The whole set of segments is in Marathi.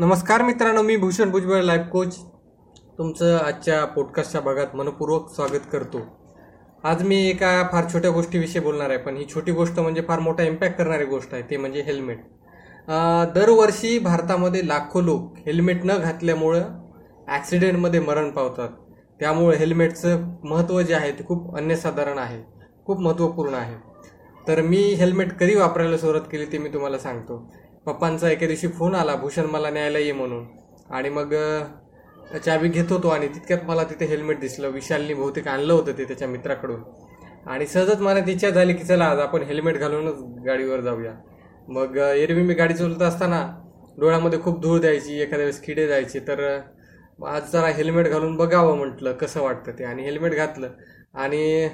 नमस्कार मित्रांनो मी भूषण भुजबळ लाईफ कोच तुमचं आजच्या पॉडकास्टच्या भागात मनपूर्वक स्वागत करतो. आज मी एका फार छोट्या गोष्टीविषयी बोलणार आहे पण ही छोटी गोष्ट म्हणजे फार मोठा इम्पॅक्ट करणारी गोष्ट आहे ते म्हणजे हेल्मेट दरवर्षी भारतामध्ये लाखो लोक हेल्मेट न घातल्यामुळं ॲक्सिडेंटमध्ये मरण पावतात. त्यामुळे हेल्मेटचं महत्त्व जे आहे ते खूप अन्यसाधारण आहे खूप महत्त्वपूर्ण आहे. तर मी हेल्मेट कधी वापरायला सुरुवात केली ते मी तुम्हाला सांगतो. पप्पांचा एके दिवशी फोन आला भूषण मला न्यायला ये म्हणून. आणि मग चावी घेत होतो आणि तितक्यात मला तिथे हेल्मेट दिसलं. विशालनी बहुतेक आणलं होतं ते त्याच्या मित्राकडून. आणि सहजच मला इच्छा झाली की चला आज आपण हेल्मेट घालूनच गाडीवर जाऊया. मग एरवी मी गाडी चालवत असताना डोळ्यामध्ये खूप धूळ द्यायची एखाद्या वेळेस किडे जायचे. तर आज जरा हेल्मेट घालून बघावं म्हटलं कसं वाटतं ते? आणि हेल्मेट घातलं. आणि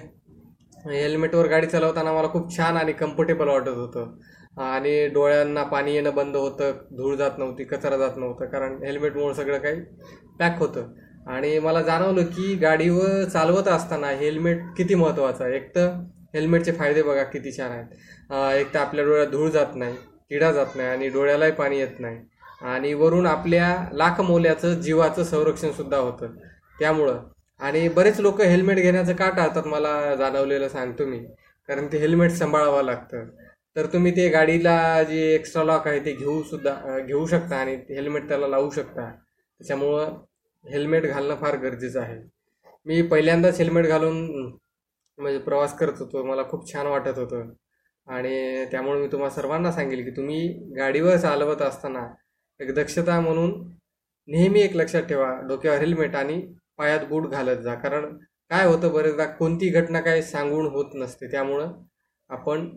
हेल्मेटवर गाडी चालवताना मला खूप छान आणि कम्फर्टेबल वाटत होतं. आणि डोळ्यांना पाणी येणं बंद होतं धूळ जात नव्हती कचरा जात नव्हतं कारण हेल्मेटमुळे सगळं काही पॅक होतं. आणि मला जाणवलं की गाडीवर चालवत असताना हेल्मेट किती महत्त्वाचं आहे. एक तर हेल्मेटचे फायदे बघा किती छान आहेत. एक तर आपल्या डोळ्यात धूळ जात नाही किडा जात नाही आणि डोळ्यालाही पाणी येत नाही. आणि वरून आपल्या लाख मोल्याचं जीवाचं संरक्षण सुद्धा होतं. त्यामुळं. आणि बरेच लोक हेल्मेट घेण्याचं का टाळतात मला जाणवलेलं सांगतो मी. कारण ते हेल्मेट सांभाळावं लागतं. तर तुम्ही ते गाडीला जे एक्स्ट्रा लॉक आहे ते घेऊ सुद्धा घेऊ शकता आणि हेल्मेट त्याला लावू शकता. त्याच्यामुळं हेल्मेट घालणं फार गरजेचं आहे. मी पहिल्यांदाच हेल्मेट घालून म्हणजे प्रवास करत होतो. मला खूप छान वाटत होतं. आणि त्यामुळे मी तुम्हाला सर्वांना सांगेल की तुम्ही गाडीवर चालवत असताना एक दक्षता म्हणून नेहमी एक लक्षात ठेवा डोक्यावर हेल्मेट आणि पायात बूट घालत जा. कारण काय होतं बरेचदा कोणती घटना काय सांगून होत नसते. त्यामुळं आपण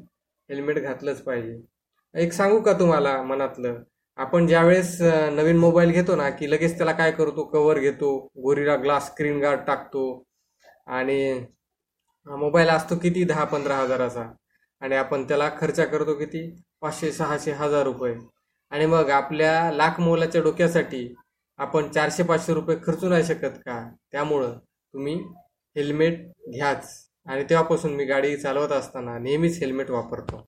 हेल्मेट घातलंच पाहिजे. एक सांगू का तुम्हाला मनातलं? आपण ज्यावेळेस नवीन मोबाईल घेतो ना की लगेच त्याला काय करतो? कवर घेतो गोरीला ग्लास स्क्रीन गार्ड टाकतो आणि मोबाईल असतो किती? दहा पंधरा हजाराचा. आणि आपण त्याला खर्च करतो किती? पाचशे सहाशे हजार रुपये. आणि मग आपल्या लाख मोलाच्या डोक्यासाठी आपण चारशे पाचशे रुपये खर्चू नाही शकत का? त्यामुळं तुम्ही हेल्मेट घ्याच. आणि तेव्हापासून मी गाडी चालवत असताना नेहमीच हेल्मेट वापरतो.